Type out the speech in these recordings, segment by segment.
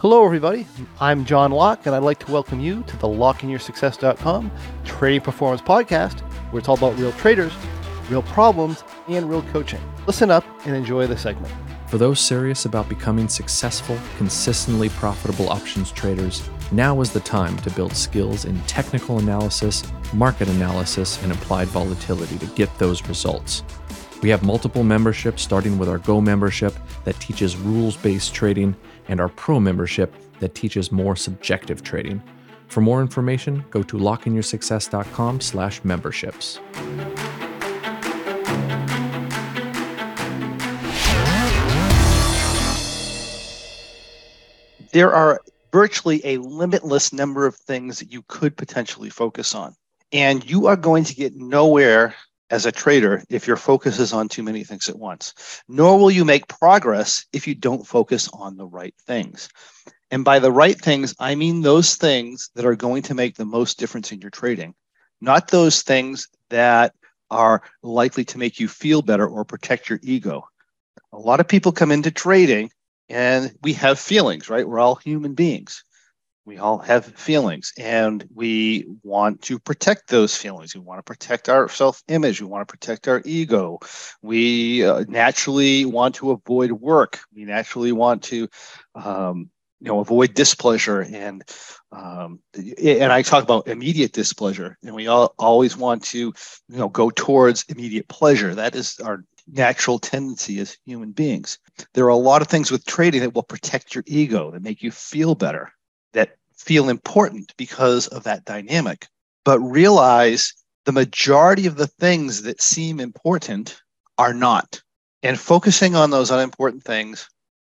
Hello, everybody. I'm John Locke, and I'd like to welcome you to the LockeInYourSuccess.com Trading Performance Podcast, where it's all about real traders, real problems, and real coaching. Listen up and enjoy the segment. For those serious about becoming successful, consistently profitable options traders, now is the time to build skills in technical analysis, market analysis, and applied volatility to get those results. We have multiple memberships, starting with our Go membership that teaches rules based trading and our Pro membership that teaches more subjective trading. For more information, go to lockeinyoursuccess.com slash memberships. There are virtually a limitless number of things that you could potentially focus on. And you are going to get nowhere as a trader if your focus is on too many things at once. Nor will you make progress if you don't focus on the right things. And by the right things, I mean those things that are going to make the most difference in your trading, not those things that are likely to make you feel better or protect your ego. A lot of people come into trading and we have feelings, right? We're all human beings we all have feelings and we want to protect those feelings. We want to protect our self-image. We want to protect our ego. We uh, naturally want to avoid work. We naturally want to um, you know avoid displeasure and um, and i talk about immediate displeasure and we all always want to you know go towards immediate pleasure. That is our natural tendency as human beings. There are a lot of things with trading that will protect your ego that make you feel better feel important because of that dynamic, but realize the majority of the things that seem important are not. And focusing on those unimportant things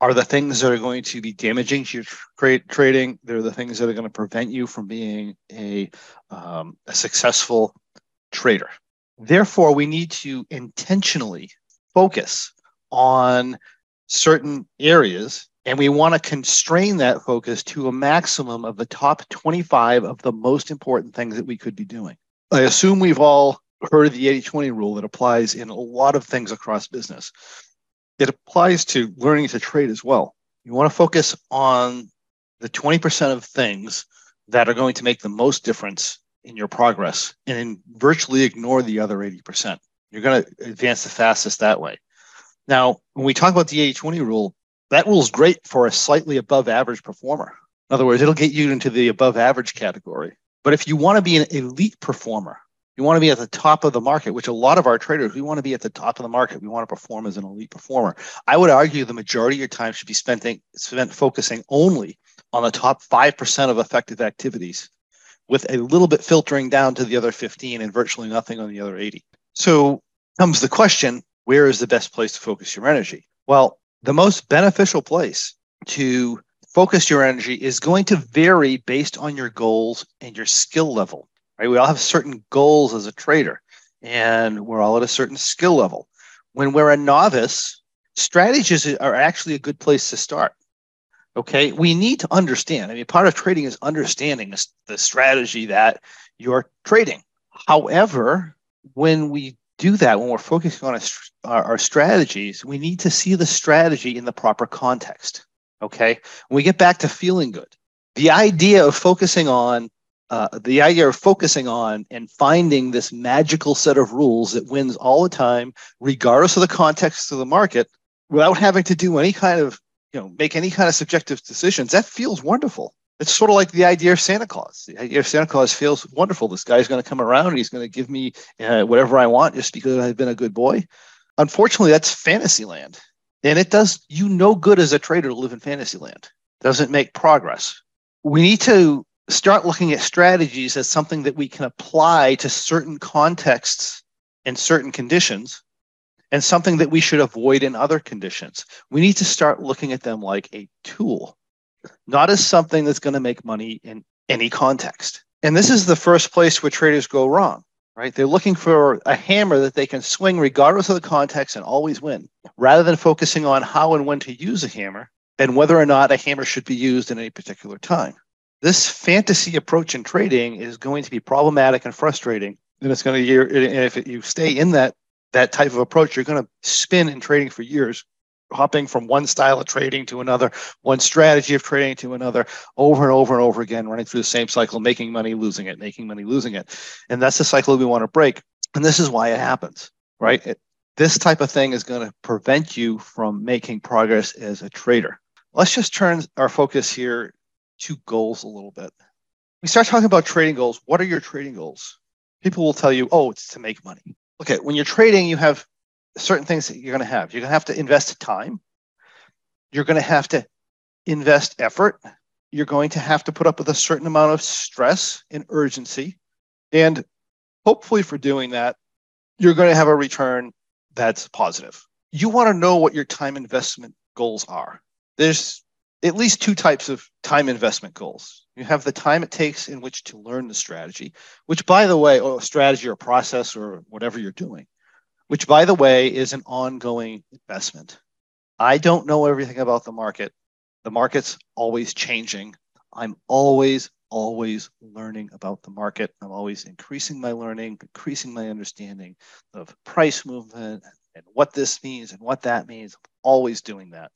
are the things that are going to be damaging to your tra- trading. They're the things that are going to prevent you from being a, um, a successful trader. Therefore, we need to intentionally focus on certain areas and we want to constrain that focus to a maximum of the top 25 of the most important things that we could be doing. I assume we've all heard of the 80 20 rule that applies in a lot of things across business. It applies to learning to trade as well. You want to focus on the 20% of things that are going to make the most difference in your progress and virtually ignore the other 80%. You're going to advance the fastest that way. Now, when we talk about the 80 20 rule, that rule is great for a slightly above average performer. In other words, it'll get you into the above average category. But if you want to be an elite performer, you want to be at the top of the market, which a lot of our traders, we want to be at the top of the market. We want to perform as an elite performer. I would argue the majority of your time should be spent, spent focusing only on the top 5% of effective activities with a little bit filtering down to the other 15 and virtually nothing on the other 80. So comes the question, where is the best place to focus your energy? Well, the most beneficial place to focus your energy is going to vary based on your goals and your skill level. Right? We all have certain goals as a trader, and we're all at a certain skill level. When we're a novice, strategies are actually a good place to start. Okay, we need to understand. I mean, part of trading is understanding the strategy that you're trading. However, when we do that when we're focusing on our, our strategies, we need to see the strategy in the proper context. Okay. When we get back to feeling good, the idea of focusing on uh, the idea of focusing on and finding this magical set of rules that wins all the time, regardless of the context of the market, without having to do any kind of, you know, make any kind of subjective decisions, that feels wonderful it's sort of like the idea of Santa Claus. The idea of Santa Claus feels wonderful. This guy's going to come around and he's going to give me uh, whatever I want just because I've been a good boy. Unfortunately, that's fantasy land. And it does you no good as a trader to live in fantasy land. Doesn't make progress. We need to start looking at strategies as something that we can apply to certain contexts and certain conditions and something that we should avoid in other conditions. We need to start looking at them like a tool not as something that's going to make money in any context. And this is the first place where traders go wrong, right? They're looking for a hammer that they can swing regardless of the context and always win, rather than focusing on how and when to use a hammer and whether or not a hammer should be used in any particular time. This fantasy approach in trading is going to be problematic and frustrating. And it's going to, and if you stay in that that type of approach, you're going to spin in trading for years hopping from one style of trading to another, one strategy of trading to another, over and over and over again, running through the same cycle, making money, losing it, making money, losing it. And that's the cycle we want to break. And this is why it happens, right? It, this type of thing is going to prevent you from making progress as a trader. Let's just turn our focus here to goals a little bit. We start talking about trading goals. What are your trading goals? People will tell you, oh, it's to make money. Okay, when you're trading, you have certain things that you're going to have. You're going to have to invest time. You're going to have to invest effort. You're going to have to put up with a certain amount of stress and urgency. And hopefully, for doing that, you're going to have a return that's positive. You want to know what your time investment goals are. There's at least two types of time investment goals. You have the time it takes in which to learn the strategy, which, by the way, or strategy or process or whatever you're doing, which, by the way, is an ongoing investment. I don't know everything about the market. The market's always changing. I'm always, always learning about the market. I'm always increasing my learning, increasing my understanding of price movement and what this means and what that means. I'm always doing that.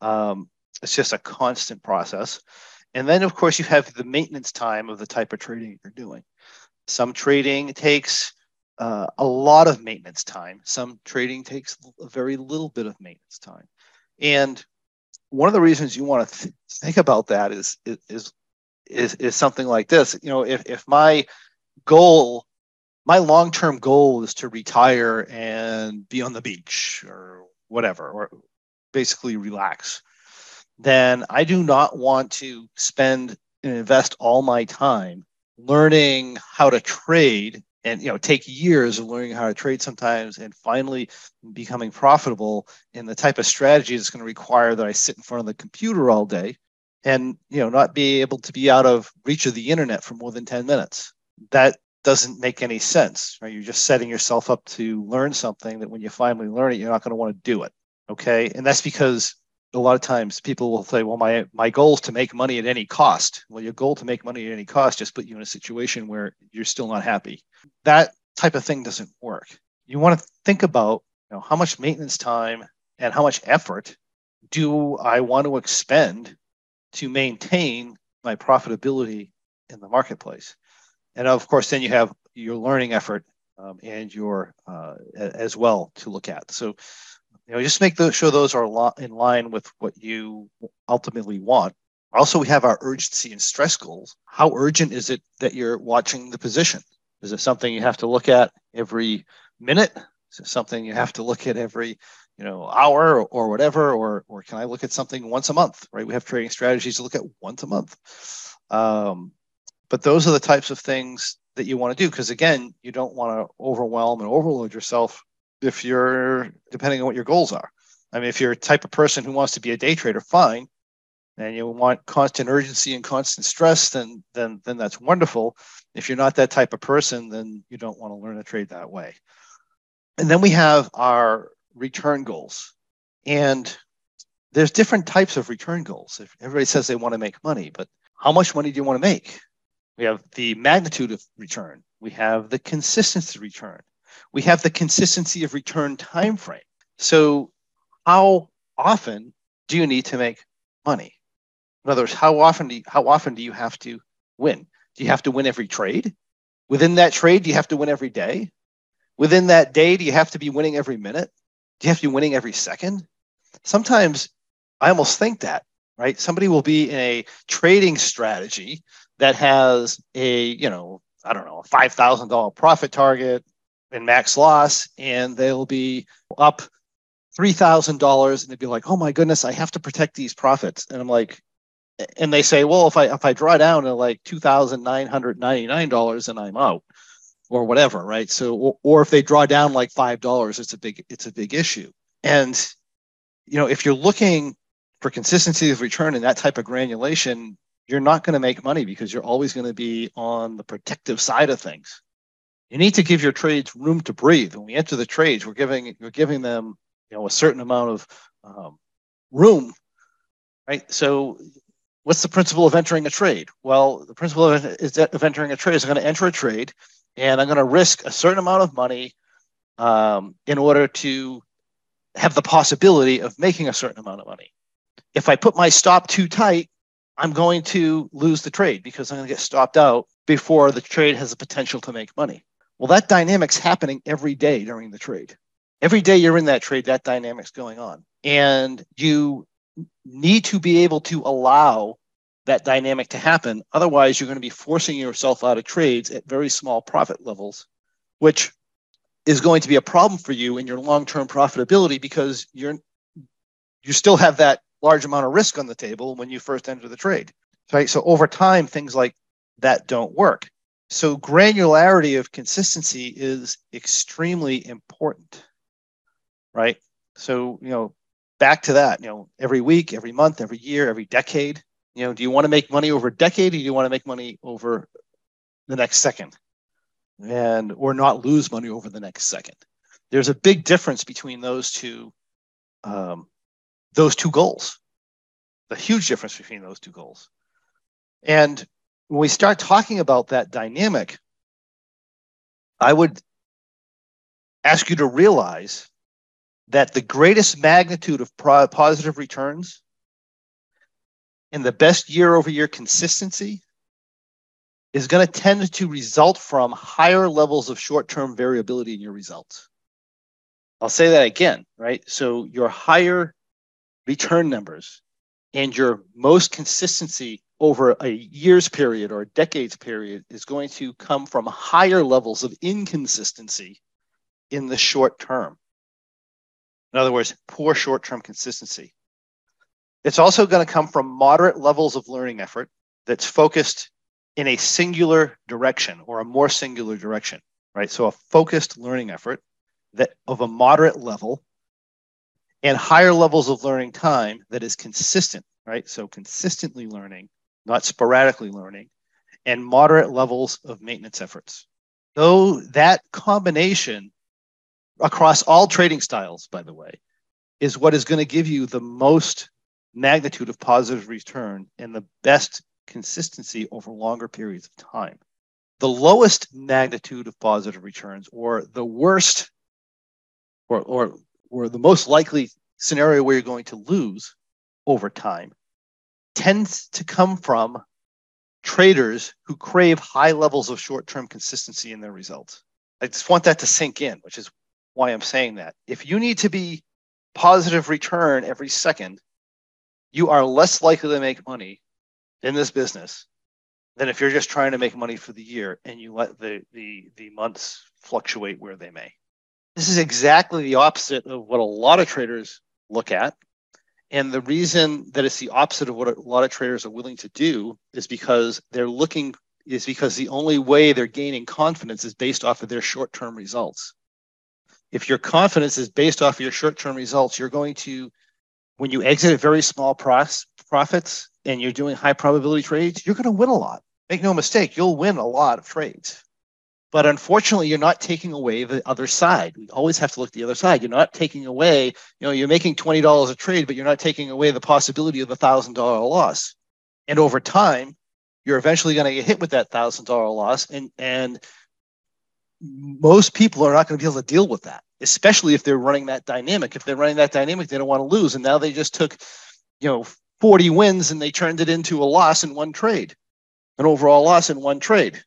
Um, it's just a constant process. And then, of course, you have the maintenance time of the type of trading you're doing. Some trading takes uh, a lot of maintenance time. Some trading takes a very little bit of maintenance time. And one of the reasons you want to th- think about that is, is is is something like this. You know, if if my goal, my long term goal is to retire and be on the beach or whatever, or basically relax, then I do not want to spend and invest all my time learning how to trade and you know take years of learning how to trade sometimes and finally becoming profitable in the type of strategy that's going to require that I sit in front of the computer all day and you know not be able to be out of reach of the internet for more than 10 minutes. That doesn't make any sense right? You're just setting yourself up to learn something that when you finally learn it you're not going to want to do it okay? And that's because a lot of times people will say well my my goal is to make money at any cost well your goal to make money at any cost just put you in a situation where you're still not happy that type of thing doesn't work you want to think about you know how much maintenance time and how much effort do i want to expend to maintain my profitability in the marketplace. And of course, then you have your learning effort um, and your uh, as well to look at. So, you know, just make sure those are in line with what you ultimately want. Also, we have our urgency and stress goals. How urgent is it that you're watching the position? Is it something you have to look at every minute? Is it something you have to look at every you know hour or, or whatever or or can i look at something once a month right we have trading strategies to look at once a month um, but those are the types of things that you want to do because again you don't want to overwhelm and overload yourself if you're depending on what your goals are i mean if you're a type of person who wants to be a day trader fine and you want constant urgency and constant stress then then then that's wonderful if you're not that type of person then you don't want to learn to trade that way and then we have our return goals. And there's different types of return goals. Everybody says they want to make money, but how much money do you want to make? We have the magnitude of return. We have the consistency return. We have the consistency of return time frame. So how often do you need to make money? In other words, how often do you, how often do you have to win? Do you have to win every trade? Within that trade, do you have to win every day? Within that day, do you have to be winning every minute? do you have to be winning every second? Sometimes I almost think that, right? Somebody will be in a trading strategy that has a, you know, I don't know, a $5,000 profit target and max loss, and they'll be up $3,000 and they'd be like, oh my goodness, I have to protect these profits. And I'm like, and they say, well, if I if I draw down to like two thousand nine hundred ninety nine dollars, and I'm out or whatever, right? So, or, or if they draw down like five dollars, it's a big it's a big issue. And you know, if you're looking for consistency of return and that type of granulation, you're not going to make money because you're always going to be on the protective side of things. You need to give your trades room to breathe. When we enter the trades, we're giving we're giving them you know a certain amount of um, room, right? So what's the principle of entering a trade? Well, the principle of, of entering a trade is I'm going to enter a trade and I'm going to risk a certain amount of money um, in order to have the possibility of making a certain amount of money. If I put my stop too tight, I'm going to lose the trade because I'm going to get stopped out before the trade has the potential to make money. Well, that dynamic's happening every day during the trade. Every day you're in that trade, that dynamic's going on. And you need to be able to allow that dynamic to happen. Otherwise, you're going to be forcing yourself out of trades at very small profit levels, which is going to be a problem for you in your long-term profitability because you're you still have that large amount of risk on the table when you first enter the trade. Right. So over time, things like that don't work. So granularity of consistency is extremely important. Right. So, you know, back to that, you know, every week, every month, every year, every decade, you know, do you want to make money over a decade or do you want to make money over the next second? And or not lose money over the next second. There's a big difference between those two um, those two goals. The huge difference between those two goals. And when we start talking about that dynamic, I would ask you to realize that the greatest magnitude of positive returns and the best year over year consistency is going to tend to result from higher levels of short term variability in your results. I'll say that again, right? So your higher return numbers and your most consistency over a year's period or a decades period is going to come from higher levels of inconsistency in the short term. In other words, poor short term consistency. It's also going to come from moderate levels of learning effort that's focused in a singular direction or a more singular direction, right? So a focused learning effort that of a moderate level and higher levels of learning time that is consistent, right? So consistently learning, not sporadically learning, and moderate levels of maintenance efforts. Though that combination across all trading styles, by the way, is what is going to give you the most magnitude of positive return and the best consistency over longer periods of time. The lowest magnitude of positive returns, or the worst, or, or or the most likely scenario where you're going to lose over time tends to come from traders who crave high levels of short-term consistency in their results. I just want that to sink in, which is why I'm saying that. If you need to be positive return every second, you are less likely to make money in this business than if you're just trying to make money for the year and you let the the the months fluctuate where they may. This is exactly the opposite of what a lot of traders look at. And the reason that it's the opposite of what a lot of traders are willing to do is because they're looking, is because the only way they're gaining confidence is based off of their short term results. If your confidence is based off of your short term results, you're going to, when you exit at very small pros, profits and you're doing high probability trades, you're going to win a lot. Make no mistake, you'll win a lot of trades. But unfortunately, you're not taking away the other side. We always have to look at the other side. You're not taking away, you know, you're making $20 a trade, but you're not taking away the possibility of a $1,000 loss. And over time, you're eventually going to get hit with that $1,000 loss. And, and most people are not going to be able to deal with that, especially if they're running that dynamic. If they're running that dynamic, they don't want to lose. And now they just took, you know, 40 wins and they turned it into a loss in one trade, an overall loss in one trade.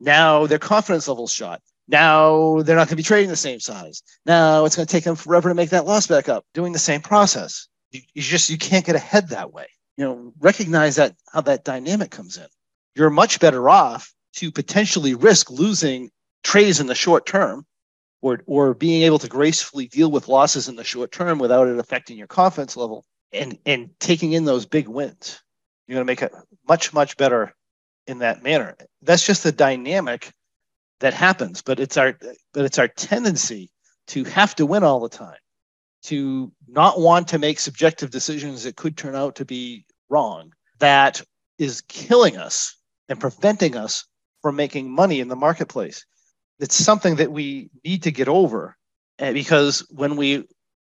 Now their confidence level's shot. Now they're not going to be trading the same size. Now it's going to take them forever to make that loss back up, doing the same process. You, you just you can't get ahead that way. You know, recognize that how that dynamic comes in. You're much better off to potentially risk losing trades in the short term or or being able to gracefully deal with losses in the short term without it affecting your confidence level and and taking in those big wins. You're going to make a much much better in that manner. That's just the dynamic that happens, but it's our but it's our tendency to have to win all the time, to not want to make subjective decisions that could turn out to be wrong. That is killing us and preventing us from making money in the marketplace. It's something that we need to get over, and because when we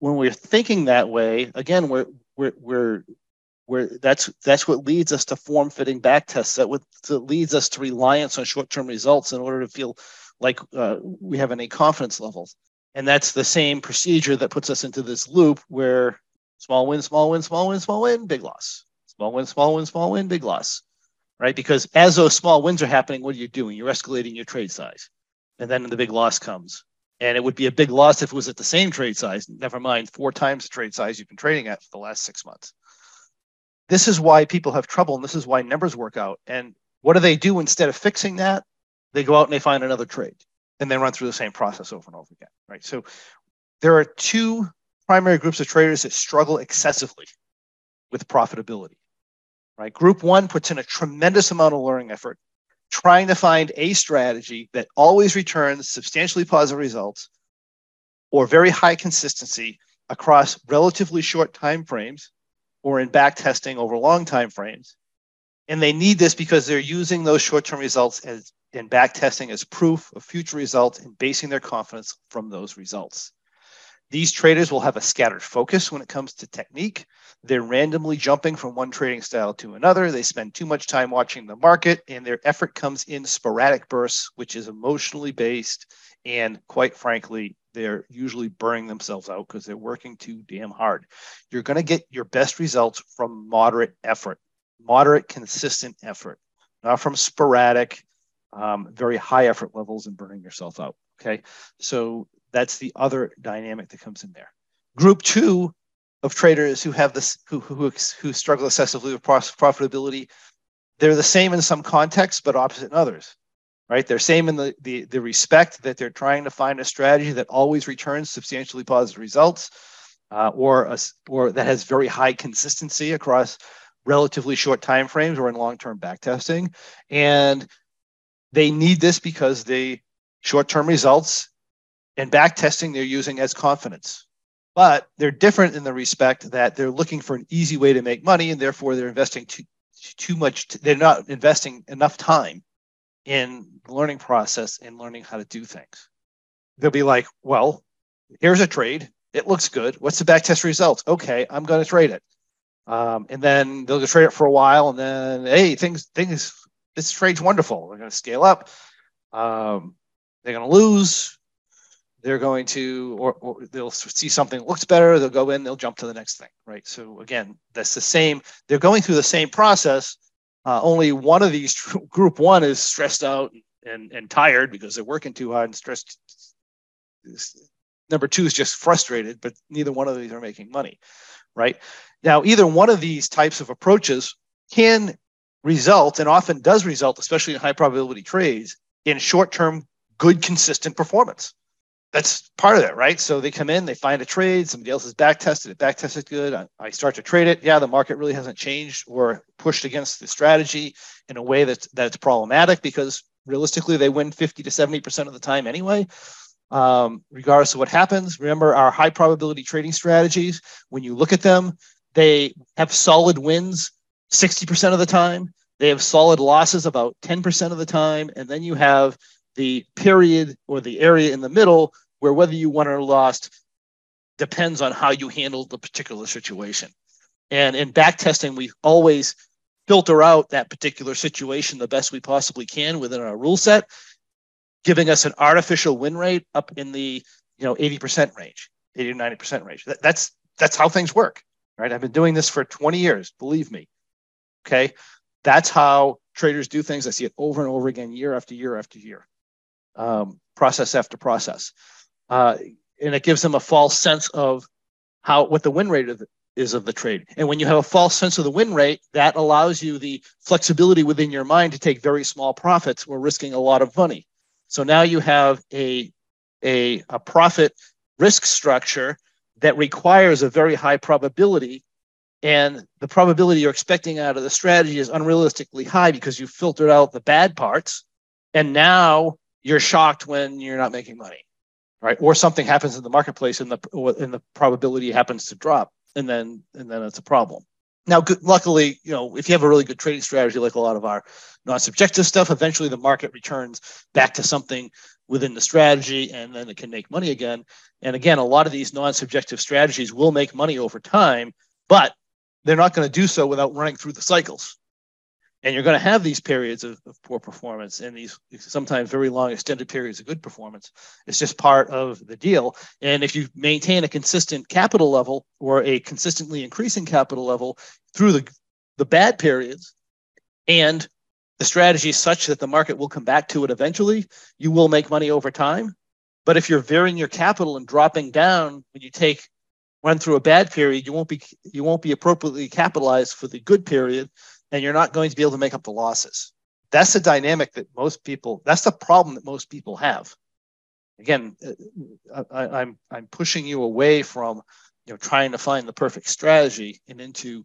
when we're thinking that way, again, we're we're we're where that's that's what leads us to form fitting back tests that what that leads us to reliance on short-term results in order to feel like uh, we have any confidence levels And that's the same procedure that puts us into this loop where small win, small win, small win, small win, big loss. Small win, small win, small win, big loss. Right? Because as those small wins are happening, what are you doing? You're escalating your trade size. And then the big loss comes. And it would be a big loss if it was at the same trade size, never mind four times the trade size you've been trading at for the last six months. This is why people have trouble, and this is why numbers work out. And what do they do instead of fixing that? They go out and they find another trade and they run through the same process over and over again. Right. So there are two primary groups of traders that struggle excessively with profitability. Right. Group one puts in a tremendous amount of learning effort trying to find a strategy that always returns substantially positive results or very high consistency across relatively short time frames or in back testing over long time frames. And they need this because they're using those short-term results as in back testing as proof of future results and basing their confidence from those results. These traders will have a scattered focus when it comes to technique. They're randomly jumping from one trading style to another. They spend too much time watching the market, and their effort comes in sporadic bursts, which is emotionally based. And quite frankly, they're usually burning themselves out because they're working too damn hard. You're going to get your best results from moderate effort, moderate, consistent effort, not from sporadic, um, very high effort levels and burning yourself out. Okay. So that's the other dynamic that comes in there. Group two of traders who have this, who, who, who struggle excessively with profitability, they're the same in some contexts, but opposite in others right? They're same in the, the, the respect that they're trying to find a strategy that always returns substantially positive results uh, or, a, or that has very high consistency across relatively short time frames or in long-term backtesting. And they need this because the short-term results and backtesting they're using as confidence. But they're different in the respect that they're looking for an easy way to make money and therefore they're investing too, too much, they're not investing enough time in the learning process and learning how to do things. They'll be like, well, here's a trade. It looks good. What's the back test results? Okay, I'm going to trade it. Um, and then they'll trade it for a while, and then hey, things things this trade's wonderful. They're going to scale up. Um, they're going to lose. They're going to, or, or, they'll see something looks better. They'll go in. They'll jump to the next thing, right? So again, that's the same. They're going through the same process, uh, only one of these group one is stressed out and, and tired because they're working too hard and stressed. Number two is just frustrated, but neither one of these are making money, right? Now, either one of these types of approaches can result and often does result, especially in high probability trades, in short term, good, consistent performance that's part of it, right? So they come in, they find a trade, somebody else has back tested it, back tested good. I, I, start to trade it. Yeah, the market really hasn't changed or pushed against the strategy in a way that that's problematic because realistically they win 50 to 70% of the time anyway. Um, regardless of what happens, remember our high probability trading strategies, when you look at them, they have solid wins 60% of the time. They have solid losses about 10% of the time. And then you have the period or the area in the middle where whether you won or lost depends on how you handled the particular situation. And in back testing, we always filter out that particular situation the best we possibly can within our rule set, giving us an artificial win rate up in the you know 80% range, 80 to 90% range. That, that's that's how things work, right? I've been doing this for 20 years, believe me. Okay. That's how traders do things. I see it over and over again, year after year after year, um, process after process uh, and it gives them a false sense of how what the win rate of the, is of the trade. And when you have a false sense of the win rate, that allows you the flexibility within your mind to take very small profits while risking a lot of money. So now you have a a, a profit risk structure that requires a very high probability and the probability you're expecting out of the strategy is unrealistically high because you filtered out the bad parts and now you're shocked when you're not making money right? Or something happens in the marketplace and the and the probability happens to drop, and then and then it's a problem. Now, good, luckily, you know, if you have a really good trading strategy, like a lot of our non-subjective stuff, eventually the market returns back to something within the strategy, and then it can make money again. And again, a lot of these non-subjective strategies will make money over time, but they're not going to do so without running through the cycles. And you're going to have these periods of, of, poor performance and these sometimes very long extended periods of good performance. It's just part of the deal. And if you maintain a consistent capital level or a consistently increasing capital level through the, the bad periods, and the strategy is such that the market will come back to it eventually, you will make money over time. But if you're varying your capital and dropping down when you take run through a bad period, you won't be you won't be appropriately capitalized for the good period, and you're not going to be able to make up the losses. That's the dynamic that most people. That's the problem that most people have. Again, uh, I, I'm I'm pushing you away from you know trying to find the perfect strategy and into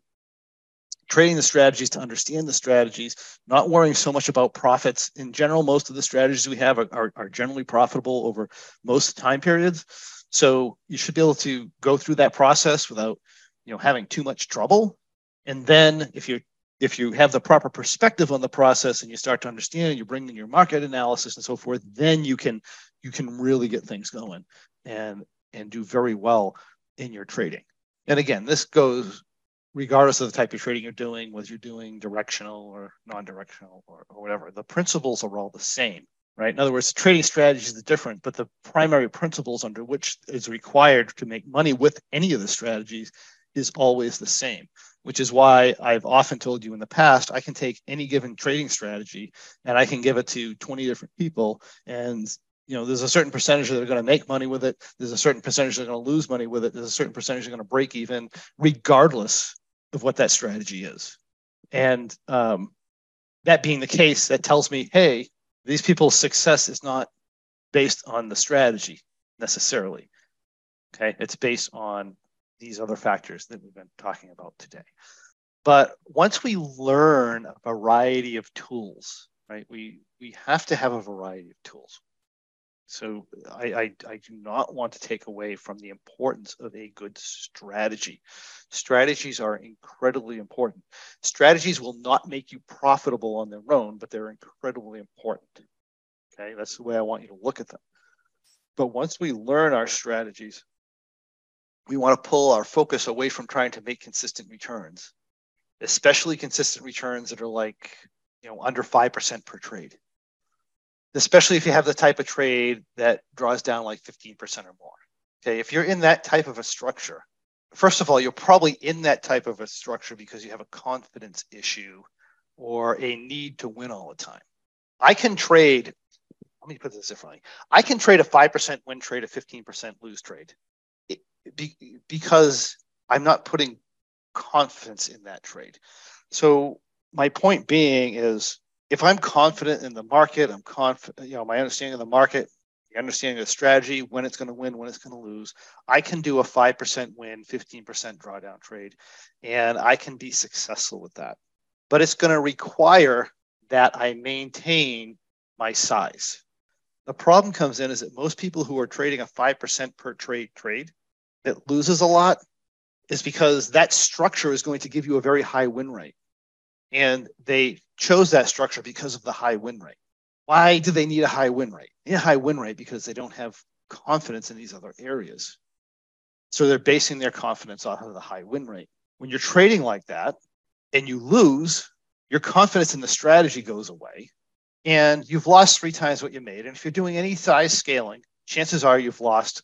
trading the strategies to understand the strategies, not worrying so much about profits. In general, most of the strategies we have are, are, are, generally profitable over most time periods. So you should be able to go through that process without, you know, having too much trouble. And then if you if you have the proper perspective on the process and you start to understand, you bring in your market analysis and so forth, then you can you can really get things going and and do very well in your trading. And again, this goes regardless of the type of trading you're doing, whether you're doing directional or non-directional or, or whatever, the principles are all the same, right? In other words, trading strategies are different, but the primary principles under which is required to make money with any of the strategies is always the same, which is why I've often told you in the past, I can take any given trading strategy and I can give it to 20 different people and you know, there's a certain percentage that are going to make money with it. There's a certain percentage that are going to lose money with it. There's a certain percentage that are going to break even, regardless of what that strategy is. And um, that being the case, that tells me, hey, these people's success is not based on the strategy necessarily. Okay, it's based on these other factors that we've been talking about today. But once we learn a variety of tools, right, we we have to have a variety of tools. So I, I, I, do not want to take away from the importance of a good strategy. Strategies are incredibly important. Strategies will not make you profitable on their own, but they're incredibly important. Okay, that's the way I want you to look at them. But once we learn our strategies, we want to pull our focus away from trying to make consistent returns, especially consistent returns that are like, you know, under 5% per trade especially if you have the type of trade that draws down like 15% or more. Okay, if you're in that type of a structure, first of all, you're probably in that type of a structure because you have a confidence issue or a need to win all the time. I can trade, let me put this differently. I can trade a 5% win trade, a 15% lose trade because I'm not putting confidence in that trade. So my point being is if I'm confident in the market, I'm confident, you know, my understanding of the market, the understanding of the strategy, when it's going to win, when it's going to lose, I can do a 5% win, 15% drawdown trade, and I can be successful with that. But it's going to require that I maintain my size. The problem comes in is that most people who are trading a 5% per trade trade that loses a lot is because that structure is going to give you a very high win rate. And they chose that structure because of the high win rate. Why do they need a high win rate? They need a high win rate because they don't have confidence in these other areas. So they're basing their confidence off of the high win rate. When you're trading like that and you lose, your confidence in the strategy goes away and you've lost three times what you made. And if you're doing any size scaling, chances are you've lost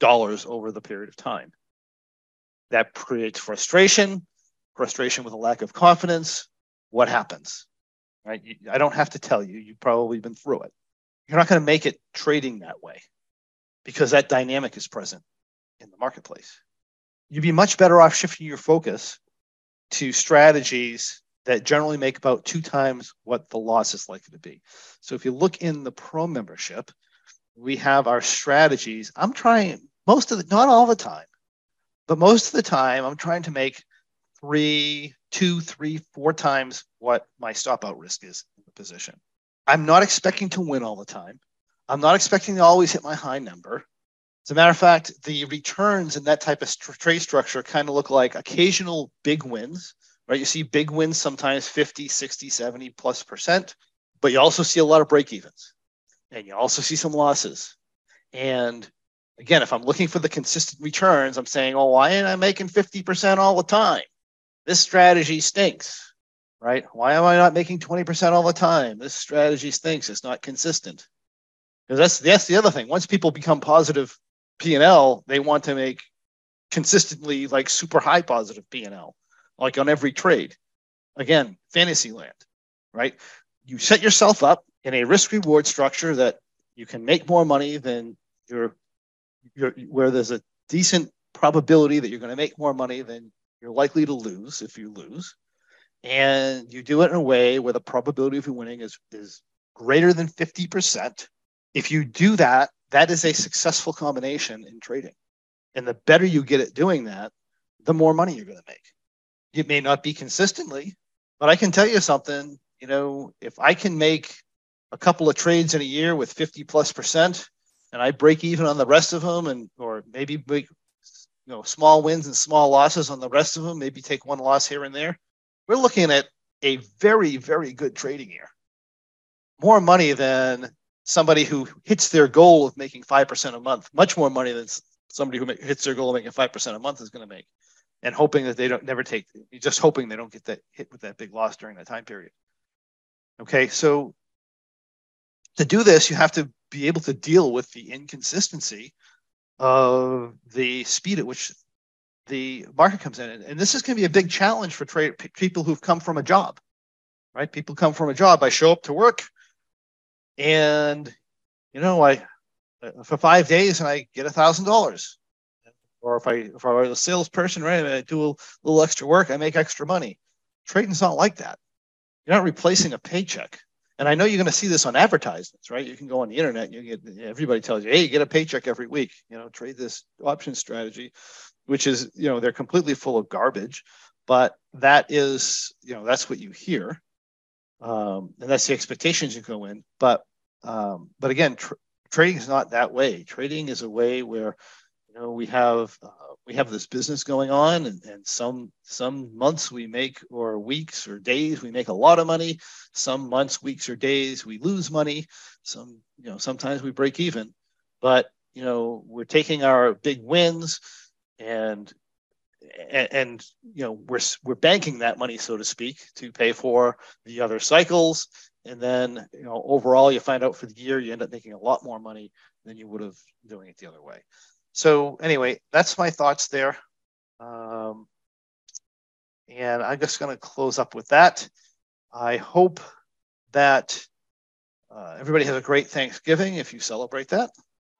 dollars over the period of time. That creates frustration, frustration with a lack of confidence, what happens, right? I don't have to tell you, you've probably been through it. You're not going to make it trading that way because that dynamic is present in the marketplace. You'd be much better off shifting your focus to strategies that generally make about two times what the loss is likely to be. So if you look in the pro membership, we have our strategies. I'm trying most of the, not all the time, but most of the time, I'm trying to make three, two, three, four times what my stop out risk is in the position. I'm not expecting to win all the time. I'm not expecting to always hit my high number. As a matter of fact, the returns in that type of st- trade structure kind of look like occasional big wins, right? You see big wins sometimes 50, 60, 70 plus percent, but you also see a lot of break evens and you also see some losses. And again, if I'm looking for the consistent returns, I'm saying, oh, why am I making 50% all the time? this strategy stinks. right? Why am I not making 20% all the time? This strategy stinks. It's not consistent. Because that's that's the other thing. Once people become positive P and L, they want to make consistently like super high positive P and L, like on every trade. Again, fantasy land, right? You set yourself up in a risk reward structure that you can make more money than your, your where there's a decent probability that you're going to make more money than you're likely to lose if you lose. And you do it in a way where the probability of you winning is, is greater than 50%. If you do that, that is a successful combination in trading. And the better you get at doing that, the more money you're going to make. It may not be consistently, but I can tell you something. You know, if I can make a couple of trades in a year with 50 plus percent, and I break even on the rest of them, and or maybe make you know small wins and small losses on the rest of them, maybe take one loss here and there. We're looking at a very very good trading year. More money than somebody who hits their goal of making five percent a month. Much more money than somebody who hits their goal of making five percent a month is going to make, and hoping that they don't never take. Just hoping they don't get that hit with that big loss during that time period. Okay, so to do this, you have to be able to deal with the inconsistency of the speed at which the market comes in. And this is going to be a big challenge for trade people who've come from a job, right? People come from a job. I show up to work and, you know, I, uh, for five days and I get a thousand dollars. Or if I, if I was a salesperson, right, I do a little extra work, I make extra money. Trading's not like that. You're not replacing a paycheck and I know you're going to see this on advertisements, right? You can go on the internet, you get everybody tells you, hey, you get a paycheck every week. You know, trade this option strategy, which is, you know, they're completely full of garbage, but that is, you know, that's what you hear, um, and that's the expectations you go in. But, um, but again, tr- trading is not that way. Trading is a way where, you know, we have uh, we have this business going on and, and some some months we make or weeks or days we make a lot of money. Some months weeks or days we lose money. Some you know sometimes we break even. But you know we're taking our big wins and and, and you know we're we're banking that money so to speak to pay for the other cycles. And then you know overall you find out for the year you end up making a lot more money than you would have doing it the other way so anyway, that's my thoughts there. Um, and I'm just going to close up with that. I hope that uh, everybody has a great Thanksgiving if you celebrate that.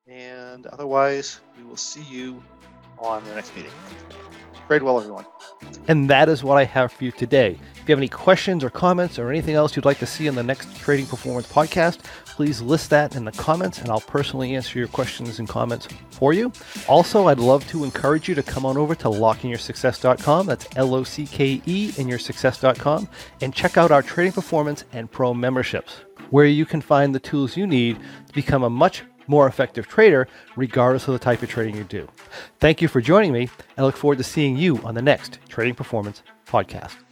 And otherwise, we will see you on the next meeting. Trade well, everyone. And that is what I have for you today. If you have any questions or comments or anything else you'd like to see in the next Trading Performance podcast, please list that in the comments and I'll personally answer your questions and comments for you. Also, I'd love to encourage you to come on over to lockeinyoursuccess.com. That's L O C K E in your success.com and check out our Trading Performance and Pro memberships, where you can find the tools you need to become a much more effective trader, regardless of the type of trading you do. Thank you for joining me. I look forward to seeing you on the next Trading Performance podcast.